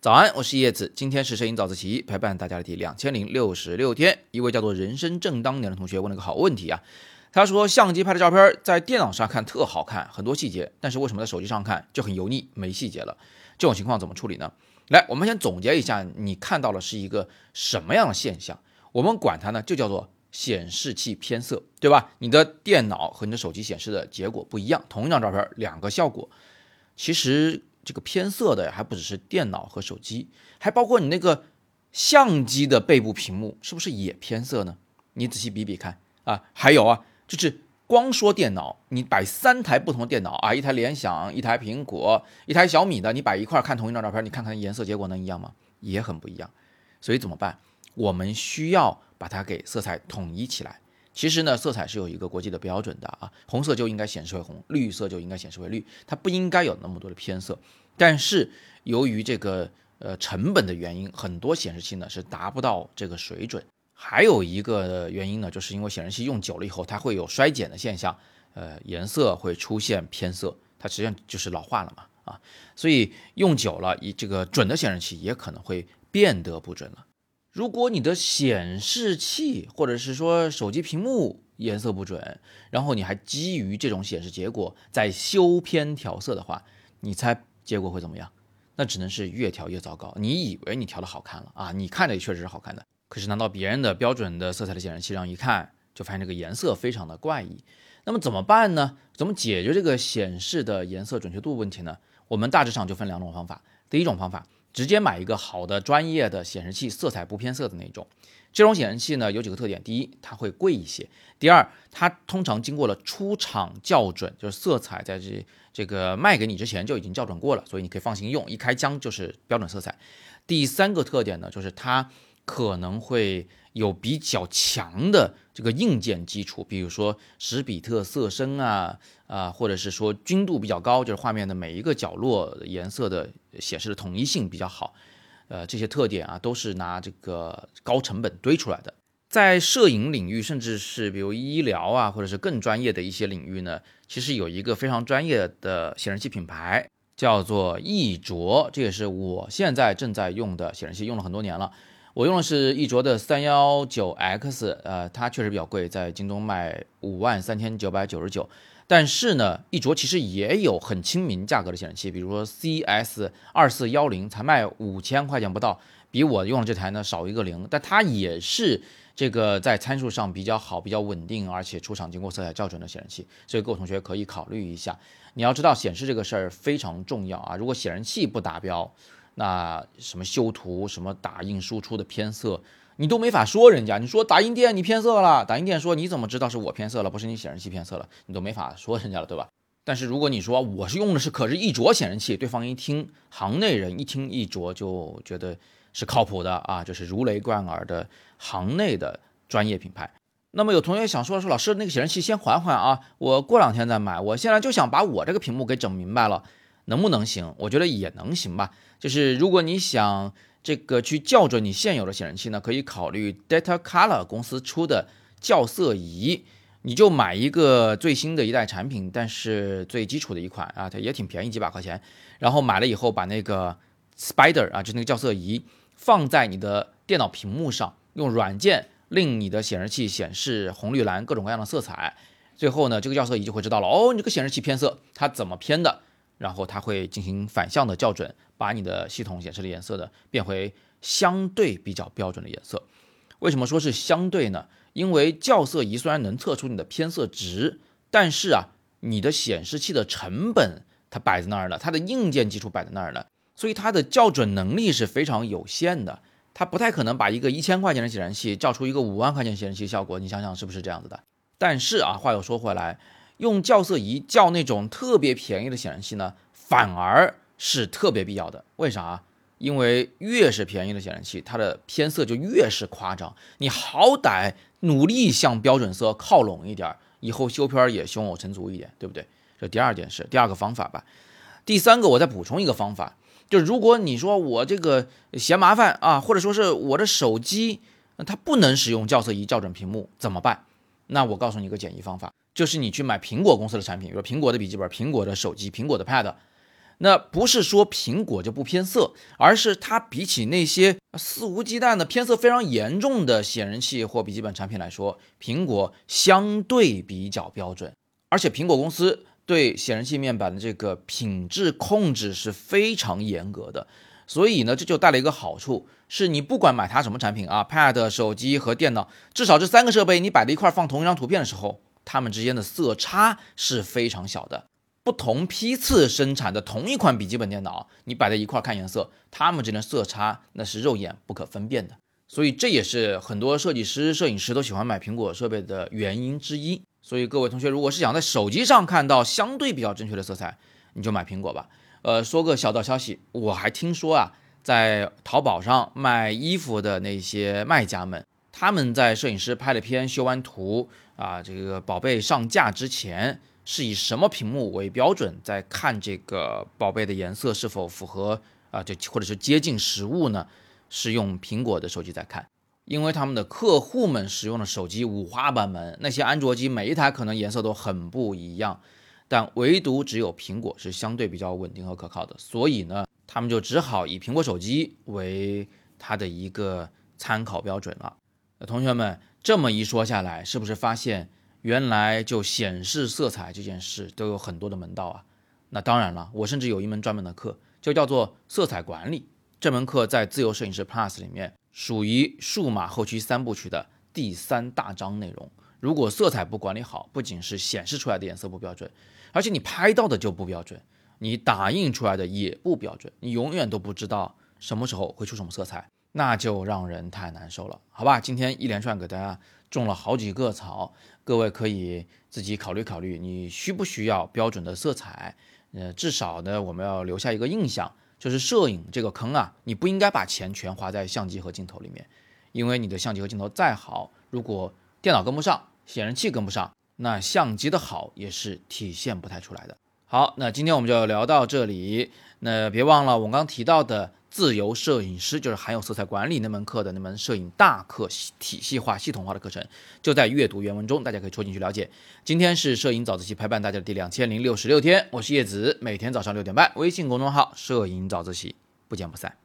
早安，我是叶子，今天是摄影早自习陪伴大家的第两千零六十六天。一位叫做人生正当年的同学问了个好问题啊，他说相机拍的照片在电脑上看特好看，很多细节，但是为什么在手机上看就很油腻，没细节了？这种情况怎么处理呢？来，我们先总结一下，你看到的是一个什么样的现象？我们管它呢，就叫做显示器偏色，对吧？你的电脑和你的手机显示的结果不一样，同一张照片两个效果。其实这个偏色的还不只是电脑和手机，还包括你那个相机的背部屏幕，是不是也偏色呢？你仔细比比看啊。还有啊，就是光说电脑，你摆三台不同的电脑啊，一台联想，一台苹果，一台小米的，你摆一块看同一张照片，你看看颜色结果能一样吗？也很不一样。所以怎么办？我们需要把它给色彩统一起来。其实呢，色彩是有一个国际的标准的啊，红色就应该显示为红，绿色就应该显示为绿，它不应该有那么多的偏色。但是由于这个呃成本的原因，很多显示器呢是达不到这个水准。还有一个原因呢，就是因为显示器用久了以后，它会有衰减的现象，呃，颜色会出现偏色，它实际上就是老化了嘛啊。所以用久了，以这个准的显示器也可能会变得不准了。如果你的显示器或者是说手机屏幕颜色不准，然后你还基于这种显示结果在修偏调色的话，你猜结果会怎么样？那只能是越调越糟糕。你以为你调的好看了啊，你看着也确实是好看的，可是难道别人的标准的色彩的显示器上一看，就发现这个颜色非常的怪异？那么怎么办呢？怎么解决这个显示的颜色准确度问题呢？我们大致上就分两种方法。第一种方法。直接买一个好的专业的显示器，色彩不偏色的那种。这种显示器呢有几个特点：第一，它会贵一些；第二，它通常经过了出厂校准，就是色彩在这这个卖给你之前就已经校准过了，所以你可以放心用，一开箱就是标准色彩。第三个特点呢，就是它可能会有比较强的这个硬件基础，比如说十比特色深啊。啊，或者是说均度比较高，就是画面的每一个角落颜色的显示的统一性比较好，呃，这些特点啊，都是拿这个高成本堆出来的。在摄影领域，甚至是比如医疗啊，或者是更专业的一些领域呢，其实有一个非常专业的显示器品牌，叫做易卓，这也是我现在正在用的显示器，用了很多年了。我用的是艺卓的三幺九 X，呃，它确实比较贵，在京东卖五万三千九百九十九。但是呢，一卓其实也有很亲民价格的显示器，比如说 CS 二四幺零才卖五千块钱不到，比我用的这台呢少一个零，但它也是这个在参数上比较好、比较稳定，而且出厂经过色彩校准的显示器，所以各位同学可以考虑一下。你要知道显示这个事儿非常重要啊，如果显示器不达标，那什么修图、什么打印输出的偏色。你都没法说人家，你说打印店你偏色了，打印店说你怎么知道是我偏色了，不是你显示器偏色了，你都没法说人家了，对吧？但是如果你说我是用的是可是一卓显示器，对方一听，行内人一听一卓就觉得是靠谱的啊，就是如雷贯耳的行内的专业品牌。那么有同学想说说老师那个显示器先缓缓啊，我过两天再买，我现在就想把我这个屏幕给整明白了，能不能行？我觉得也能行吧，就是如果你想。这个去校准你现有的显示器呢，可以考虑 Data Color 公司出的校色仪，你就买一个最新的一代产品，但是最基础的一款啊，它也挺便宜，几百块钱。然后买了以后，把那个 Spider 啊，就那个校色仪放在你的电脑屏幕上，用软件令你的显示器显示红绿蓝各种各样的色彩。最后呢，这个校色仪就会知道了，哦，你这个显示器偏色，它怎么偏的？然后它会进行反向的校准，把你的系统显示的颜色的变回相对比较标准的颜色。为什么说是相对呢？因为校色仪虽然能测出你的偏色值，但是啊，你的显示器的成本它摆在那儿了，它的硬件基础摆在那儿了，所以它的校准能力是非常有限的。它不太可能把一个一千块钱的显示器校出一个五万块钱显示器效果。你想想是不是这样子的？但是啊，话又说回来。用校色仪校那种特别便宜的显示器呢，反而是特别必要的。为啥？因为越是便宜的显示器，它的偏色就越是夸张。你好歹努力向标准色靠拢一点，以后修片也胸有成竹一点，对不对？这第二件事，第二个方法吧。第三个，我再补充一个方法，就是如果你说我这个嫌麻烦啊，或者说是我的手机它不能使用校色仪校准屏幕，怎么办？那我告诉你一个简易方法。就是你去买苹果公司的产品，比如苹果的笔记本、苹果的手机、苹果的 Pad。那不是说苹果就不偏色，而是它比起那些肆无忌惮的偏色非常严重的显示器或笔记本产品来说，苹果相对比较标准。而且苹果公司对显示器面板的这个品质控制是非常严格的。所以呢，这就带来一个好处，是你不管买它什么产品啊，Pad、手机和电脑，至少这三个设备你摆在一块放同一张图片的时候，它们之间的色差是非常小的。不同批次生产的同一款笔记本电脑，你摆在一块看颜色，它们之间的色差那是肉眼不可分辨的。所以这也是很多设计师、摄影师都喜欢买苹果设备的原因之一。所以各位同学，如果是想在手机上看到相对比较正确的色彩，你就买苹果吧。呃，说个小道消息，我还听说啊，在淘宝上卖衣服的那些卖家们，他们在摄影师拍了片、修完图啊，这个宝贝上架之前。是以什么屏幕为标准，在看这个宝贝的颜色是否符合啊？这或者是接近实物呢？是用苹果的手机在看，因为他们的客户们使用的手机五花八门，那些安卓机每一台可能颜色都很不一样，但唯独只有苹果是相对比较稳定和可靠的，所以呢，他们就只好以苹果手机为它的一个参考标准了。同学们这么一说下来，是不是发现？原来就显示色彩这件事都有很多的门道啊！那当然了，我甚至有一门专门的课，就叫做色彩管理。这门课在自由摄影师 Plus 里面属于数码后期三部曲的第三大章内容。如果色彩不管理好，不仅是显示出来的颜色不标准，而且你拍到的就不标准，你打印出来的也不标准，你永远都不知道什么时候会出什么色彩，那就让人太难受了，好吧？今天一连串给大家种了好几个草。各位可以自己考虑考虑，你需不需要标准的色彩？呃，至少呢，我们要留下一个印象，就是摄影这个坑啊，你不应该把钱全花在相机和镜头里面，因为你的相机和镜头再好，如果电脑跟不上，显示器跟不上，那相机的好也是体现不太出来的。好，那今天我们就聊到这里，那别忘了我刚提到的。自由摄影师就是含有色彩管理那门课的那门摄影大课，体系化、系统化的课程，就在阅读原文中，大家可以戳进去了解。今天是摄影早自习陪伴大家的第两千零六十六天，我是叶子，每天早上六点半，微信公众号“摄影早自习”，不见不散。